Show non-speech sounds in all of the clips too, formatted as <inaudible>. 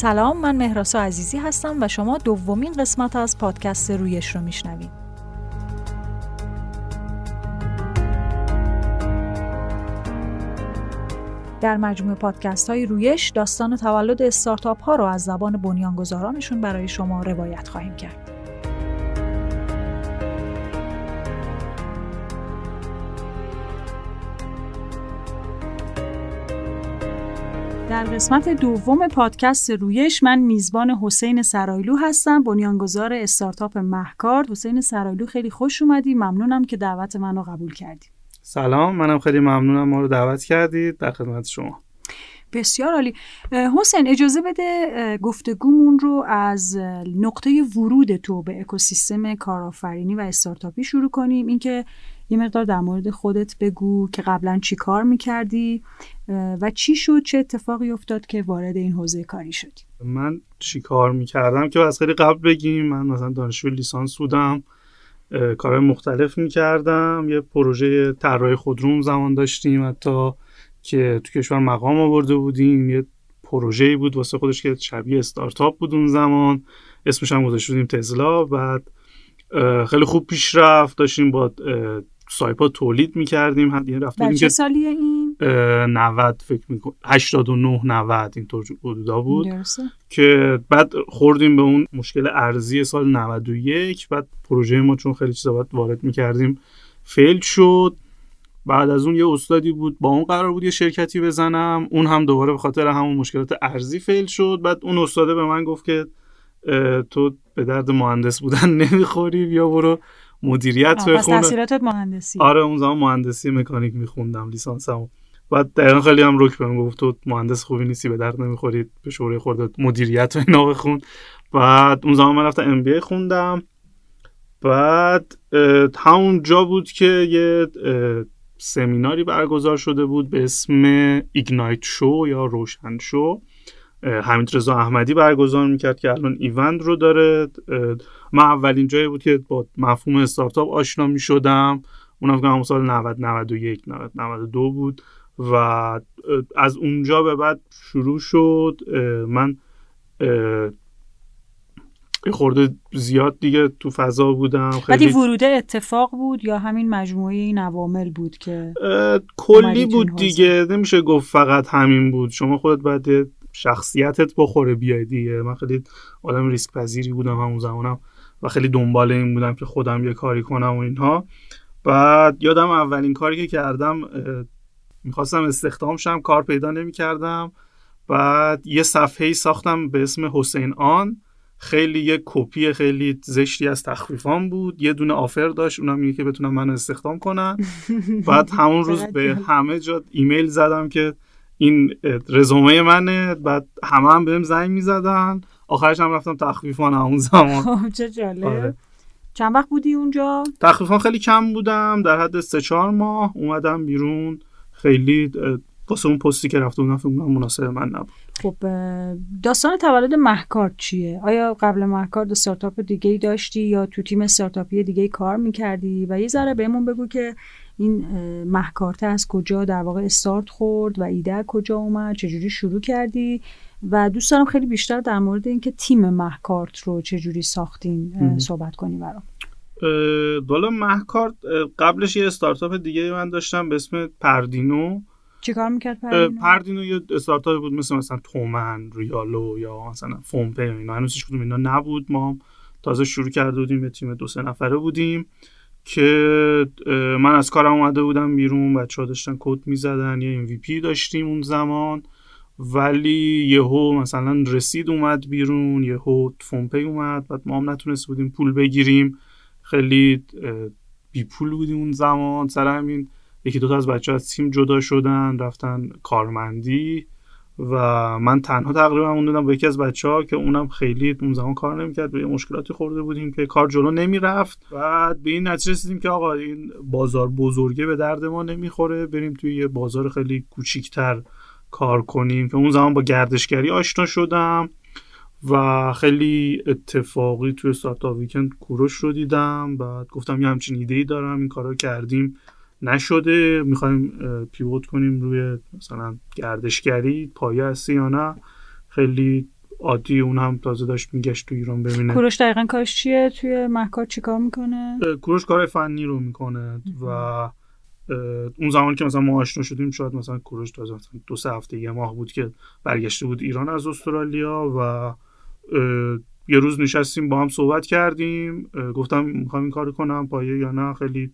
سلام من مهراسا عزیزی هستم و شما دومین قسمت از پادکست رویش رو میشنوید. در مجموع پادکست های رویش داستان تولد استارتاپ ها رو از زبان بنیانگذارانشون برای شما روایت خواهیم کرد. در قسمت دوم پادکست رویش من میزبان حسین سرایلو هستم بنیانگذار استارتاپ محکار حسین سرایلو خیلی خوش اومدی. ممنونم که دعوت منو قبول کردی. سلام منم خیلی ممنونم ما رو دعوت کردید در خدمت شما. بسیار عالی. حسین اجازه بده گفتگومون رو از نقطه ورود تو به اکوسیستم کارآفرینی و استارتاپی شروع کنیم. اینکه یه مقدار در مورد خودت بگو که قبلا چی کار می‌کردی و چی شد چه اتفاقی افتاد که وارد این حوزه کاری شدی؟ من چی کار می‌کردم؟ که از خیلی قبل بگیم من مثلا دانشجوی لیسانس بودم کارهای مختلف می‌کردم یه پروژه طراحی خودروم زمان داشتیم حتی که تو کشور مقام آورده بودیم. یه پروژه‌ای بود واسه خودش که شبیه استارتاپ بود اون زمان. اسمش هم گذاشته بودیم تزلا. بعد خیلی خوب پیش رفت داشتیم با سایپا تولید می‌کردیم یعنی رفتیم چه سالیه این؟ 90 فکر می‌کنم 89 90 اینطور حدودا بود. که بعد خوردیم به اون مشکل ارزی سال 91 بعد پروژه ما چون خیلی چیزا باید وارد می‌کردیم فیل شد. بعد از اون یه استادی بود با اون قرار بود یه شرکتی بزنم. اون هم دوباره به خاطر همون مشکلات ارزی فیل شد. بعد اون استاده به من گفت که تو به درد مهندس بودن <laughs> نمی‌خوری بیا برو مدیریت بخونه. تحصیلاتت مهندسی. آره اون زمان مهندسی مکانیک میخوندم لیسانسمو. بعد دقیقا خیلی هم رک بهم گفت تو مهندس خوبی نیستی به درد نمی‌خورید به شوره خورده مدیریت و اینا بخون. بعد اون زمان من رفتم ام بی خوندم. بعد همون جا بود که یه سمیناری برگزار شده بود به اسم ایگنایت شو یا روشن شو. حمید رضا احمدی برگزار می‌کرد که الان ایوند رو داره. من اولین جایی بود که با مفهوم استارتاپ آشنا می‌شدم. اونم که همون سال 90 91 90 92 بود و از اونجا به بعد شروع شد. من خورده زیاد دیگه تو فضا بودم. خیلی وروده اتفاق بود یا همین مجموعه این عوامل بود که کلی بود دیگه. نمیشه گفت فقط همین بود. شما خودت باید شخصیتت بخوره بیای دیگه. من خیلی آدم ریسک پذیری بودم همون زمانم و خیلی دنبال این بودم که خودم یه کاری کنم و اینها. بعد یادم اولین کاری که کردم می‌خواستم استخدام شم کار پیدا نمی‌کردم. بعد یه صفحه ساختم به اسم حسین آن. خیلی یه کپی خیلی زشتی از تخفیفان بود. یه دونه آفر داشت اونم میگه که بتونم منو استخدام کنن. <laughs> بعد همون روز به همه جا ایمیل زدم که این رزومه منه بعد همه هم بهم زنگ می‌زدن. آخرش هم رفتم تخفیفان همون زمان. <laughs> خب، چه جالب. آره. چند وقت بودی اونجا؟ تخفیفان خیلی کم بودم در حد سه چهار ماه اومدم بیرون. خیلی واسه اون پستی که رفته بودم فکر مناسب من نبود. خب داستان تولد محکار چیه؟ آیا قبل محکار استارتاپ دیگه ای داشتی یا تو تیم استارتاپی دیگه ای کار می‌کردی؟ و یه ذره بهمون بگو که این محکارته از کجا در واقع استارت خورد و ایده کجا اومد چجوری شروع کردی؟ و دوست دارم خیلی بیشتر در مورد اینکه تیم محکارت رو چجوری ساختین صحبت کنی برام. بالا محکارت قبلش یه استارتاپ دیگه من داشتم به اسم پردینو. چیکار می‌کرد پردینو؟ پردینو یه استارتاپ بود مثل مثلا تومن ریالو یا مثلا فونپی اینا. هنوز هیچ کدوم اینا نبود. ما تازه شروع کرده بودیم به تیم دو سه نفره بودیم. که من از کارم اومده بودم بیرون بچه ها داشتن کد می‌زدن یه MVP داشتیم اون زمان. ولی یهو مثلا رسید اومد بیرون یهو فونپی اومد بعد ما هم نتونست بودیم پول بگیریم. خیلی بی پول بودیم اون زمان. سر همین یکی دوتا از بچه از تیم جدا شدن رفتن کارمندی. و من تنها تقریبا موندم با یکی از بچه ها که اونم خیلی اون زمان کار نمی‌کرد به مشکلاتی خورده بودیم که کار جلو نمی‌رفت. بعد به این نتیجه رسیدیم که آقا این بازار بزرگه به درد ما نمی‌خوره بریم توی یه بازار خیلی کوچیکتر کار کنیم که اون زمان با گردشگری آشنا شدم و خیلی اتفاقی توی استارتاپ ویکند کوروش رو دیدم. بعد گفتم یه همچین ایده ای دارم این کارو کردیم. نشده. می‌خوایم پیوت کنیم روی مثلا گردشگری پایه هستی یا نه. خیلی عادی اون هم تازه داشت میگشت تو ایران ببینه. کوروش دقیقا کارش چیه؟ توی محکار چیکار می‌کنه؟ کوروش کار فنی رو می‌کنه و اون زمان که مثلا ما آشنا شدیم شاید مثلا کوروش تازه مثلا دو سه هفته یه ماه بود که برگشته بود ایران از استرالیا و یه روز نشستیم با هم صحبت کردیم. گفتم می‌خوام این کار کنم پایه یا نه. خیلی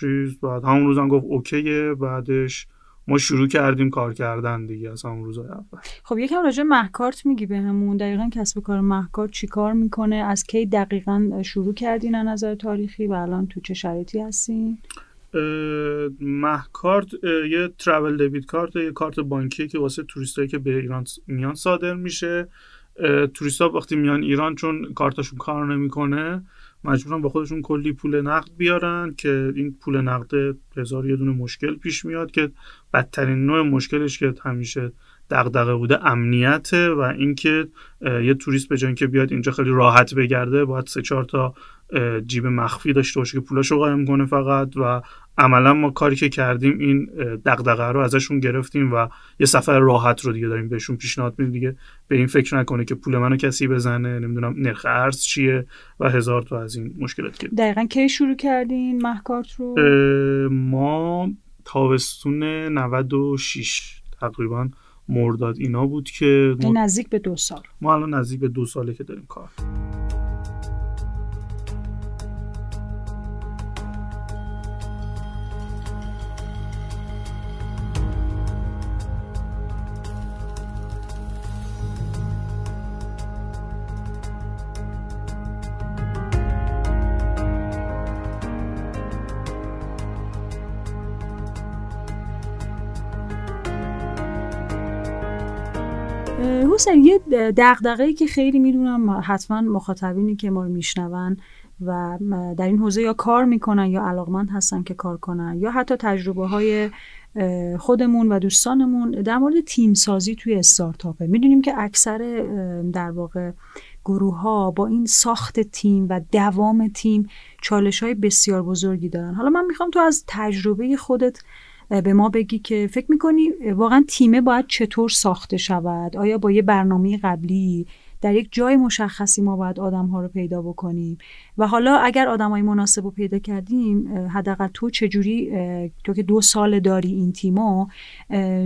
چیز بعد همون روزم گفت اوکیه. بعدش ما شروع کردیم کار کردن دیگه از همون روزای اول. خب یکم راجع محکارت میگی بهمون دقیقا کسب کار محکارت چی کار می‌کنه؟ از کی دقیقا شروع کردین از نظر تاریخی و الان تو چه شرایطی هستین؟ محکارت یه ترافل دیبیت کارت یه کارت بانکی که واسه توریستایی که به ایران میان صادر میشه. توریستا وقتی میان ایران چون کارتشون کار نمی‌کنه مجبورن با خودشون کلی پول نقد بیارن که این پول نقد هزار یه دونه مشکل پیش میاد که بدترین نوع مشکلش که همیشه دغدغه بوده امنیته و اینکه یه توریست به جای اینکه بیاد اینجا خیلی راحت بگرده باید سه چهار تا جیب مخفی داشته باشه که پولاشو قایم کنه فقط و عملا ما کاری که کردیم این دغدغه رو ازشون گرفتیم و یه سفر راحت رو دیگه داریم بهشون پیشنهاد میدیم. دیگه به این فکر نکنه که پول منو کسی بزنه نمی‌دونم نرخ ارز چیه و هزار تا از این مشکلات که دقیقا کی شروع کردین محکارت رو؟ ما تابستون 96 تقریبا مرداد اینا بود که نزدیک به دو سال. ما الان نزدیک به دو ساله که داریم کار. حسین یه دغدغه‌ای که خیلی می‌دونم حتما مخاطبینی که ما رو میشنون و در این حوزه یا کار می‌کنن یا علاقمند هستن که کار کنن یا حتی تجربه های خودمون و دوستانمون در مورد تیم سازی توی استارتاپه. می‌دونیم که اکثر در واقع گروه ها با این ساخت تیم و دوام تیم چالش های بسیار بزرگی دارن. حالا من می‌خوام تو از تجربه خودت به ما بگی که فکر می‌کنی واقعا تیمه باید چطور ساخته شود؟ آیا با یه برنامه قبلی در یک جای مشخصی ما باید آدم ها رو پیدا بکنیم؟ و حالا اگر آدم های مناسب رو پیدا کردیم حداقل تو چجوری تو که دو سال داری این تیمو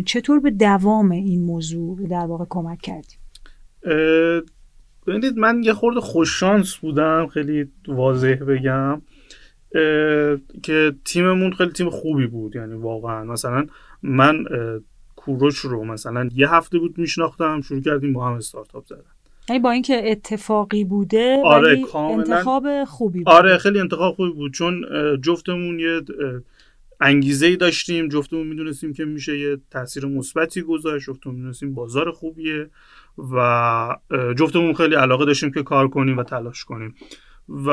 چطور به دوام این موضوع در واقع کمک کردیم ببینید من یه خورده خوششانس بودم خیلی واضح بگم. که تیممون خیلی تیم خوبی بود. یعنی واقعا مثلا من کوروش رو مثلا یه هفته بود میشناختم شروع کردیم با هم استارتاپ زدن. یعنی با اینکه اتفاقی بوده آره ولی انتخاب خوبی بود. آره خیلی انتخاب خوبی بود. چون جفتمون یه انگیزه ای داشتیم. جفتمون می‌دونستیم که میشه یه تاثیر مثبتی گذاشت. جفتمون می‌دونستیم بازار خوبیه و جفتمون خیلی علاقه داشتیم که کار کنیم و تلاش کنیم. و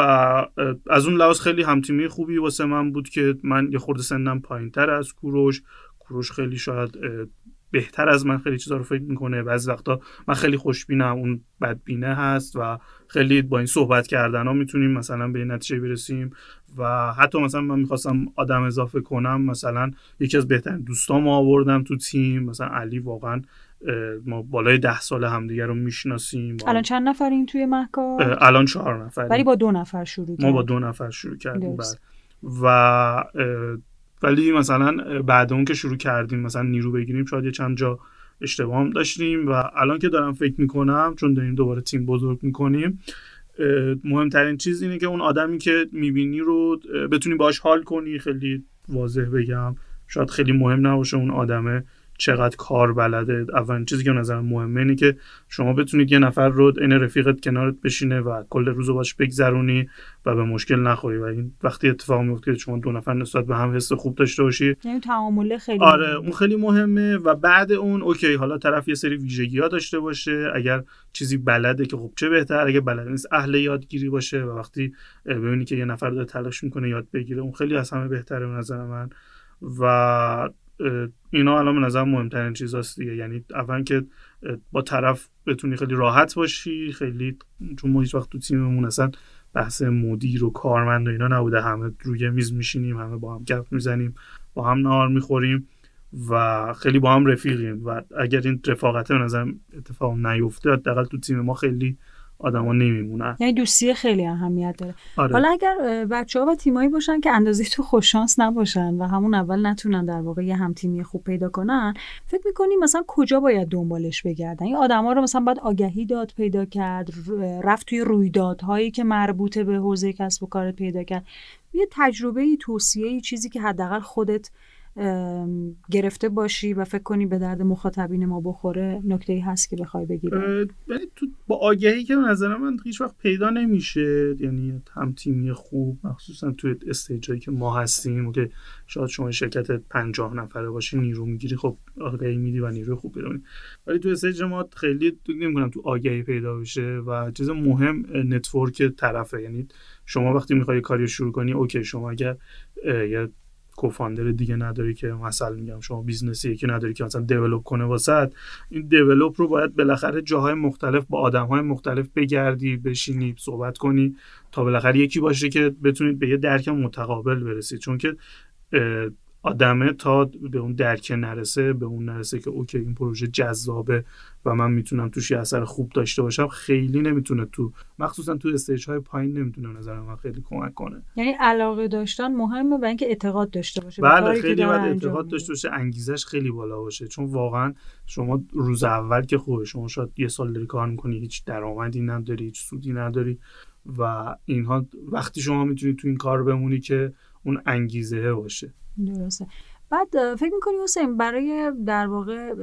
از اون لحاظ خیلی همتیمی خوبی واسه من بود که من یه خورده سنم پایین تر از کوروش. کوروش خیلی شاید بهتر از من خیلی چیزا رو فکر می‌کنه بعضی وقتا من خیلی خوشبینم اون بدبینه هست و خیلی با این صحبت کردن ها می‌تونیم مثلا به نتیجه برسیم و حتی مثلا من می‌خواستم آدم اضافه کنم مثلا یکی از بهترین دوستام آوردم تو تیم مثلا علی واقعا ما بالای ده سال همدیگه رو می‌شناسیم الان چند نفرین توی محکار؟ الان چهار نفر ولی با دو نفر شروع ما با دو نفر شروع کردیم و ولی مثلا بعد اون که شروع کردیم مثلا نیرو بگیریم شاید یه چند جا اشتباه هم داشتیم و الان که دارم فکر می‌کنم چون داریم دوباره تیم بزرگ می‌کنیم مهمترین چیز اینه که اون آدمی که می‌بینی رو بتونی باش حال کنی خیلی واضح بگم. شاید خیلی مهم نباشه اون آدمه. چقدر کار بلده. اولین چیزی که نظر مهمه اینه که شما بتونید یه نفر رو این رفیقت کنارت بشینه و کل روز باش بگذرونی و به مشکل نخوری. و این وقتی اتفاق میفته شما دو نفر نسبت به هم حس خوب داشته باشی یعنی تعامله خیلی آره. اون خیلی مهمه. و بعد اون اوکی حالا طرف یه سری ویژگی ها داشته باشه. اگر چیزی بلده که خب چه بهتر اگه بلد نیست اهل یادگیری باشه. و وقتی ببینی که یه نفر داره تلاش می‌کنه یاد بگیره اون خیلی از همه بهتره به نظر من. و اینا الان به نظر مهمترین چیزاست دیگه. یعنی اول که با طرف بتونی خیلی راحت باشی خیلی چون ما هیچ وقت تو تیممون اصلا بحث مدیر و کارمند و اینا نبوده. همه روی میز میشینیم همه با هم گپ می‌زنیم با هم نهار می‌خوریم و خیلی با هم رفیقیم. و اگر این رفاقته به نظر اتفاق نیفته حداقل تو تیم ما خیلی آدما نمیمونن. یعنی دوستی خیلی اهمیت داره. آره. حالا اگر بچه ها و تیمایی باشن که اندازه تو خوششانس نباشن و همون اول نتونن در واقع یه هم تیمی خوب پیدا کنن فکر می‌کنی مثلا کجا باید دنبالش بگردن؟ این آدما رو مثلا باید آگهی داد پیدا کرد رفت توی رویدادهایی که مربوطه به حوزه کسب و کارت پیدا کرد. یه تجربه توصیه چیزی که حداقل خودت گرفته باشی و فکر کنی به درد مخاطبین ما بخوره نکته هست که بخوای بگی تو با آگهی که نظر من هیچ وقت پیدا نمیشه. یعنی هم تیمی خوب مخصوصا توی استیجایی که ما هستیم که شاید شما شرکت پنجاه نفره باشی نیرو می‌گیری. خب آگهی میدی و نیروی خوب پیدا ولی تو stage ما خیلی نمی‌کنم تو آگهی پیدا بشه و چیز مهم network طرفه. یعنی شما وقتی می‌خوای کاری شروع کنی okay شما اگر co-founder دیگه نداری که مثلا میگم شما business ی که نداری که مثلا develop کنه واسط این developer رو باید بالاخره جاهای مختلف با آدمهای مختلف بگردی بشینی صحبت کنی تا بالاخره یکی باشه که بتونید به یه درک متقابل برسید چون که آدمه تا به اون درک نرسه به اون نرسه که okay این پروژه جذابه. و من می‌تونم توش یه اثر خوب داشته باشم خیلی نمی‌تونه تو مخصوصا تو stage های پایین نمی‌تونه نظر من خیلی کمک کنه. یعنی علاقه داشتن مهمه و اینکه اعتقاد داشته باشه بله خیلی باید اعتقاد داشته باشه انگیزش خیلی بالا باشه. چون واقعا شما روز اول که خوبه شما شاید یه سال داری کار می‌کنی هیچ درآمدی نداری هیچ سودی نداری و اینها وقتی شما می‌تونی تو این کار بمونی که اون انگیزه باشه. درسته. بعد فکر می‌کنی حسین برای در واقع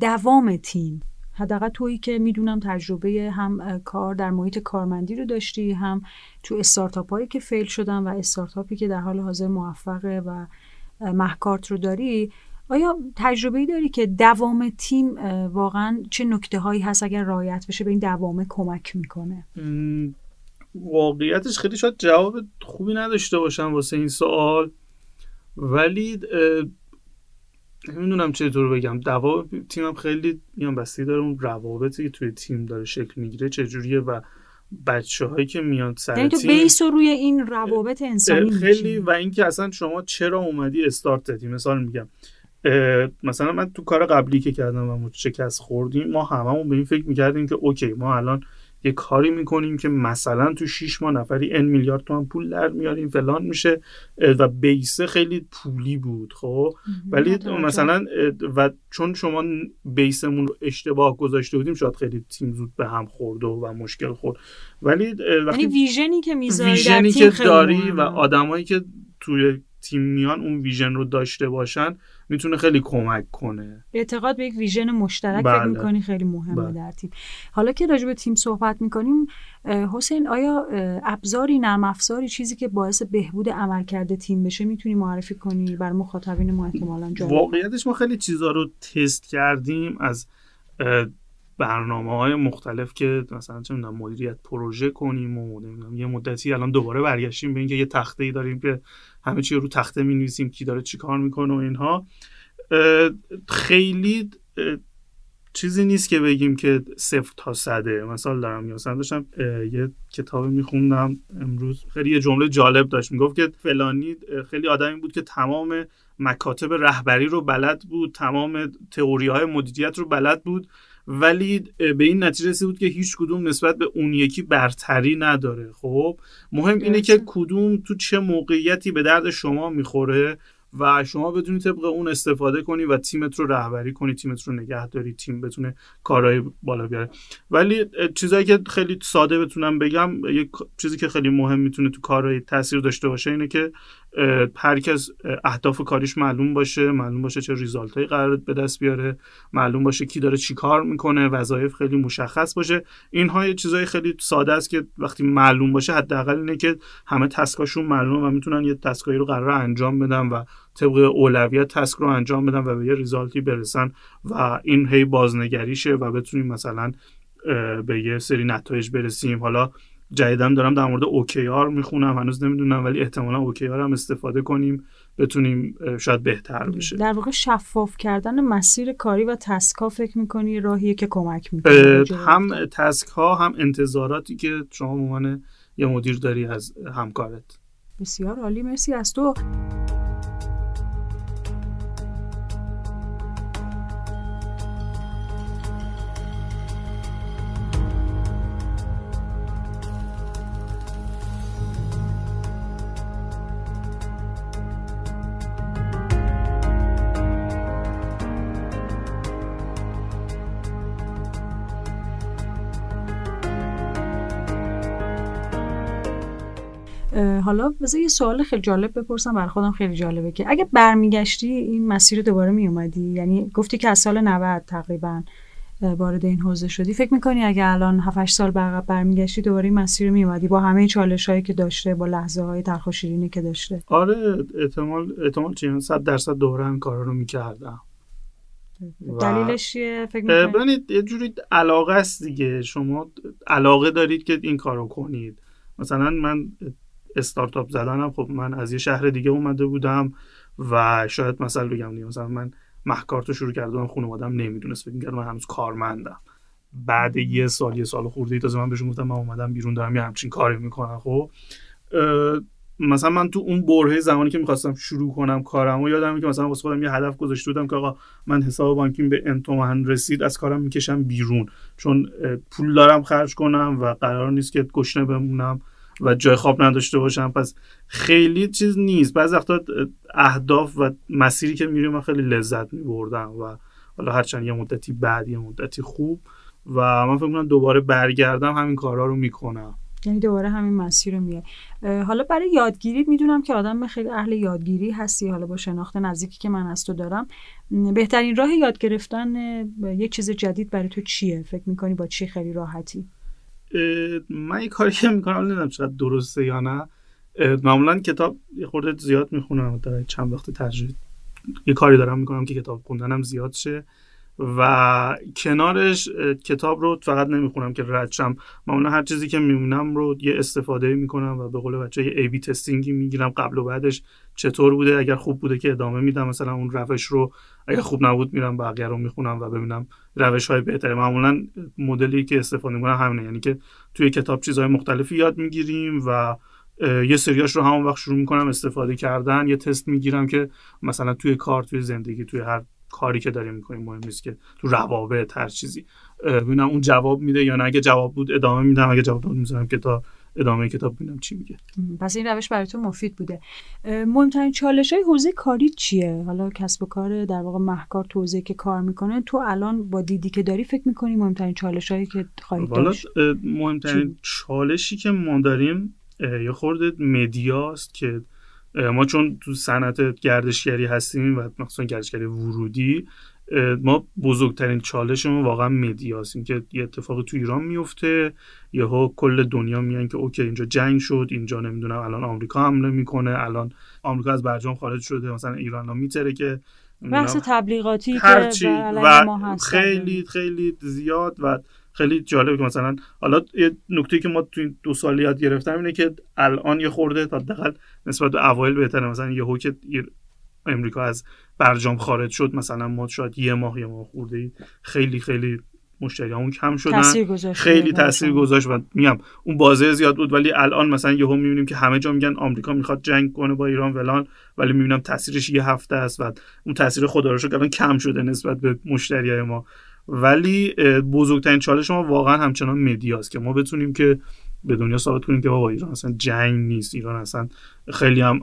دوام تیم. حداقل تویی که می‌دونم تجربه هم کار در محیط کارمندی رو داشتی هم تو استارتاپ هایی که فیل شدن و استارتاپی که در حال حاضر موفقه و محکارت رو داری. آیا تجربه ای داری که دوام تیم واقعا چه نکته هایی هست اگر رایت بشه به این دوامه کمک می‌کنه؟ واقعیتش خیلی شاید جواب خوبی نداشته باشم واسه این سوال. ولی نمی‌دونم چطور بگم. دوا تیمم خیلی میان بستی داره اون روابطی که توی تیم داره شکل می‌گیره چجوریه و بچه هایی که میاد سر یعنی تو بیس روی این روابط انسانی خیلی و اینکه اصلا شما چرا اومدی استارت دادی؟ مثال میگم. مثلا من تو کار قبلی که کردم و شکست خوردیم ما هممون به این فکر می‌کردیم که اوکی ما الان یه کاری می‌کنیم که مثلا تو 6 ماه نفری ان میلیارد تومن پول در میاریم فلان میشه و بیسه خیلی پولی بود خب؟ ولی مثلا و چون شما بیسمون رو اشتباه گذاشته بودیم شاید خیلی تیم زود به هم خورد و, و مشکل خورد. ولی وقتی یعنی ویژنی که می‌ذاری ویژنی که داری و آدمایی که توی تیم میان اون ویژن رو داشته باشن می‌تونه خیلی کمک کنه اعتقاد به یک ویژن مشترک بله. فکر می‌کنی خیلی مهمه بله. در تیم حالا که راجع به تیم صحبت می‌کنیم حسین آیا ابزاری نرم افزاری چیزی که باعث بهبود عملکرد تیم بشه می‌تونی معرفی کنی بر مخاطبین ما احتمالاً واقعیتش ما خیلی چیزا رو تست کردیم از برنامه های مختلف که مثلا چه می‌دونم مدیریت پروژه کنیم و یه مدتی الان دوباره برگشتیم به اینکه یه تخته ای داریم که همه چی رو تخته می نویسیم کی داره چی کار می‌کنه و اینها. خیلی چیزی نیست که بگیم که صفر تا صده. مثال دارم مثلا داشتم یه کتاب میخوندم امروز. خیلی یه جمله جالب داشت. می‌گفت که فلانی خیلی آدمی بود که تمام مکاتب رهبری رو بلد بود تمام تئوری های مدیریت رو بلد بود. ولی به این نتیجه رسید بود که هیچ کدوم نسبت به اون یکی برتری نداره. خب مهم اینه که کدوم تو چه موقعیتی به درد شما می‌خوره و شما بدونی طبق اون استفاده کنی و تیمت رو رهبری کنی تیمت رو نگه داری تیم بتونه کارهای بالا بیاره. ولی چیزایی که خیلی ساده بتونم بگم یک چیزی که خیلی مهم می‌تونه تو کارهای تاثیر داشته باشه اینه که هر کس اهداف کاریش معلوم باشه معلوم باشه چه ریزالت هایی قرار به دست بیاره معلوم باشه کی داره چی کار می‌کنه وظایف خیلی مشخص باشه. اینها یه چیزای خیلی ساده است که وقتی معلوم باشه حداقل اینه که همه تسکاشون معلوم و می‌تونن یه تسکایی رو قرار انجام بدن و طبق اولویت تسک رو انجام بدن و به یه ریزالتی برسن و این هی بازنگریشه و بتونیم مثلا به یه سری نتایج برسیم. حالا جدیدن دارم در مورد OKR می‌خونم هنوز نمی‌دونم ولی احتمالا OKR هم استفاده کنیم بتونیم شاید بهتر بشه. در واقع شفاف کردن مسیر کاری و تسک ها فکر می‌کنی راهیه که کمک می‌کنه؟ هم تسک ها هم انتظاراتی که شما عنوان یه مدیر داری از همکارت. بسیار عالی مرسی از تو. حالا بذار یه سوال خیلی جالب بپرسم برای خودم خیلی جالبه که اگه برمیگشتی این مسیر دوباره میومدی؟ یعنی گفتی که از سال 90 تقریبا وارد این حوزه شدی. فکر می‌کنی اگه الان 7 سال بعد برمیگشتی دوباره این مسیر میومدی با همه چالش هایی که داشته با لحظه های تلخ و شیرینی که داشته؟ آره احتمال احتمال چیه؟ 100 درصد دوباره این کارا رو می‌کردم. دلیلش چیه؟ فکر می‌کنید یه جوری علاقه است دیگه. شما علاقه دارید که این کارو کنید. مثلا من استارتاپ زدنم. خب من از یه شهر دیگه اومده بودم و شاید مثلا بگم دیگه مثلا من محکارتو شروع کردم خانوادم نمی‌دونست فکر می‌کرد من هنوز کارمندم. بعد یه سال یه سال خورده تازه من بهشون گفتم من اومدم بیرون دارم یه همچین کاری می‌کنم. خب مثلا من تو اون برهه زمانی که می‌خواستم شروع کنم کارم و یادم که مثلا واسه خودم یه هدف گذاشته بودم که آقا من حساب بانکیم به ان رسید از کارم می‌کشم بیرون. چون پول دارم خرج کنم و قرار نیست که گشنه بمونم. و جای خواب نداشته باشم. پس خیلی چیز نیست. بعض وقتا اهداف و مسیری که میریم من خیلی لذت میبردم و حالا هرچند یه مدتی بعد یه مدتی خوب و من فکر کنم دوباره برگردم همین کارها رو می‌کنم. یعنی دوباره همین مسیر رو میاد حالا برای یادگیری می‌دونم که آدم خیلی اهل یادگیری هستی. حالا با شناخت نزدیکی که من از تو دارم. بهترین راه یاد گرفتن یک چیز جدید برای تو چیه؟ فکر می‌کنی با چی خیلی راحتی؟ من یه کاری که می‌کنم نمی‌دونم چقدر درسته یا نه. معمولا کتاب یه خورده زیاد می‌خونم در چند وقت تجربه یه کاری دارم می‌کنم که کتاب خوندنم زیاد شه. و کنارش کتاب رو فقط نمی‌خونم که ردشم معمولا هر چیزی که میمونم رو یه استفاده می‌کنم و به قول بچه یه ای بی تستینگی می‌گیرم قبل و بعدش چطور بوده اگر خوب بوده که ادامه میدم. مثلا اون روش رو اگر خوب نبود میرم بقیه رو می‌خونم و ببینم روش های بهتره معمولا مدلی که استفاده می‌کنم همینه. یعنی که توی کتاب چیزهای مختلفی یاد می‌گیریم و یه سریاش رو همون وقت شروع می‌کنم استفاده کردن. یه تست می‌گیرم که مثلا توی کار توی زندگی توی هر کاری که داریم می‌کنیم مهم نیست که تو روابط هر چیزی. ببینم اون جواب میده یا نه. اگه جواب بود ادامه میدم اگه جواب نبود می‌ذارم که تا ادامه کتاب ببینم چی میگه. پس این روش برای تو مفید بوده. مهمترین چالش های حوزه کاری چیه؟ حالا کسب و کار در واقع محکار توزیع که کار می‌کنه تو الان با دیدی که داری فکر می‌کنی مهمترین چالش هایی که خواهید داشت؟ مهمترین چالشی که ما داریم یه خورده مدیاست که ما چون تو صنعت گردشگری هستیم و مخصوصا گردشگری ورودی ما بزرگترین چالشمون واقعا مدیاست که یه اتفاقی تو ایران میفته یهو کل دنیا میان که اوکی اینجا جنگ شد اینجا نمی‌دونم الان آمریکا حمله می‌کنه الان آمریکا از برجام خارج شده مثلا ایران ها میتره که بحث تبلیغاتی هرچی و خیلی خیلی زیاد و خیلی جالبه که مثلا حالا یه نکته که ما تو این دو سال یاد گرفتم اینه که الان یه خورده تا دقیقا نسبت به اوایل بهتره. مثلا یهو که امریکا از برجام خارج شد مثلا ما شاید یه ماه یه ماه خورده خیلی خیلی مشتریامون کم شدن. خیلی تاثیر گذاشت و میگم اون بازه زیاد بود ولی الان مثلا یهو می‌بینیم که همه جا میگن آمریکا می‌خواد جنگ کنه با ایران ولان ولی می‌بینم تاثیرش یه هفته است و اون تاثیر خدا رو الان کم شده نسبت به مشتریای ما. ولی بزرگترین چالش ما واقعا همچنان مدیاست که ما بتونیم که به دنیا ثابت کنیم که بابا ایران اصلا جنگ نیست ایران اصلا خیلی هم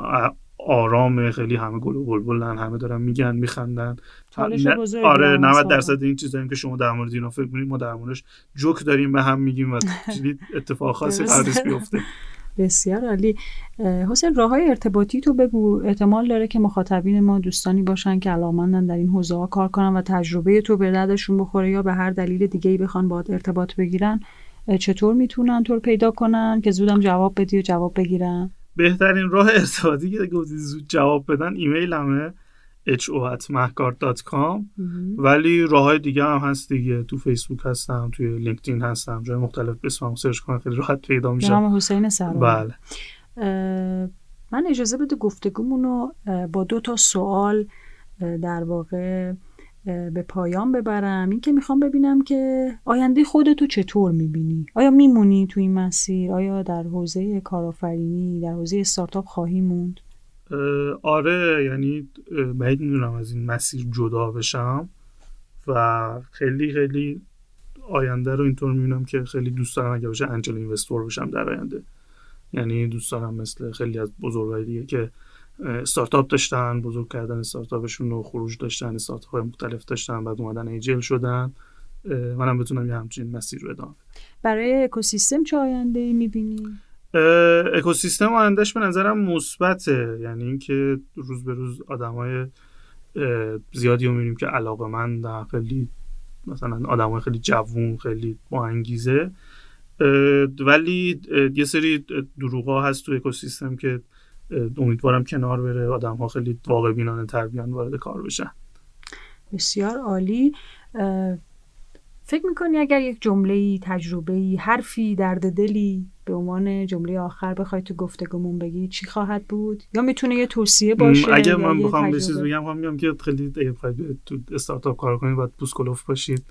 آرامه خیلی همه گل و بلبلن همه دارن میگن میخندن. آره 90 درصد این چیزایی که شما در مورد اینا فکر کنید ما در موردش جوک داریم به هم میگیم و <laughs> اتفاق خاصی قرار بیفته. بسیار عالی. حسین راه های ارتباطی تو بگو. احتمال داره که مخاطبین ما دوستانی باشن که علاقمندن در این حوزه ها کار کنن و تجربه تو به دردشون بخوره یا به هر دلیل دیگه ای بخوان باید ارتباط بگیرن. چطور می‌تونن تو پیدا کنن که زودم جواب بدی و جواب بگیرن؟ بهترین راه ارتباطی که گفتی زود جواب بدن ایمیل همه ho@mahkart.com ولی راه های دیگه هم هست دیگه. تو فیسبوک هستم توی لینکدین هستم. جای مختلف اسمم سرچ کنن خیلی راحت پیدا میشه نام حسین سرا بله. من اجازه بده گفتگومونو با دو تا سوال در واقع به پایان ببرم. این که می‌خوام ببینم که آینده خودتو چطور می‌بینی؟ آیا میمونی تو این مسیر؟ آیا در حوزه کارآفرینی در حوزه استارتاپ خواهی موند؟ آره یعنی بعید می‌دونم از این مسیر جدا بشم و خیلی خیلی آینده رو اینطور می‌بینم که خیلی دوست دارم اگه بشه انجل اینوستور بشم در آینده یعنی دوست دارم مثل خیلی از بزرگای دیگه که استارتاپ داشتن بزرگ کردن استارتاپشون رو خروج داشتن استارتاپ مختلف داشتن بعد اومدن ایجل شدن منم بتونم یه همچین مسیر رو ادامه برای اکوسیستم چه آینده ای می‌بینی؟ اکوسیستم آیندهش به نظرم مثبته. یعنی اینکه روز به روز آدمای زیادی رو می‌بینیم که علاقه من خیلی مثلا آدمای خیلی جوون خیلی با انگیزه. ولی یه سری دروغ هست تو اکوسیستم که امیدوارم کنار بره. آدم ها خیلی واقع بینانه تر بیان وارد کار بشن. بسیار عالی. فکر می‌کنی اگر یک جمله تجربه حرفی درد دلی به عنوان جمله آخر بخوای تو گفتگومون بگی چی خواهد بود؟ یا می‌تونه یه توصیه باشه اگه من بخوام به چیز بگم میگم که خیلی تو استارتاپ کار کنید باید پوسکلوف باشید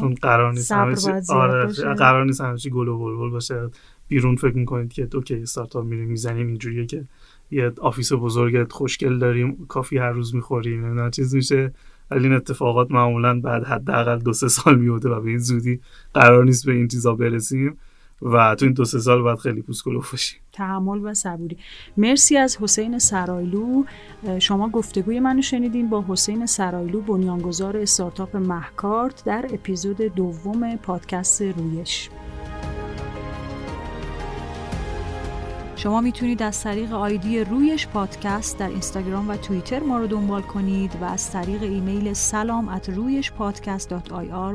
چون قرار نیست همه آره قرار نیست همه چی گل و بلبل باشه. بیرون فکر می‌کنید که اوکی استارتاپ میریم می‌زنیم اینجوریه که یه office بزرگ خوشگل داریم coffee هر روز می‌خوریم نه چیز میشه. ولی این اتفاقات معمولا بعد حداقل دو سه سال میفته و به این زودی قرار نیست به این چیزا برسیم و تو این دو سه سال باید خیلی پوست کلفت باشیم. تحمل و صبوری. مرسی از حسین سرایلو. شما گفتگوی منو شنیدین با حسین سرایلو بنیانگذار استارتاپ محکارت در اپیزود دوم پادکست رویش. شما می‌تونید از طریق آیدی رویش پادکست در اینستاگرام و توییتر ما رو دنبال کنید و از طریق ایمیل سلام ات رویش پادکست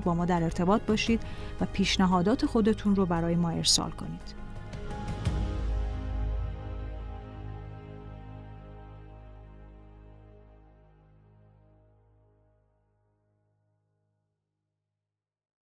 با ما در ارتباط باشید و پیشنهادات خودتون رو برای ما ارسال کنید.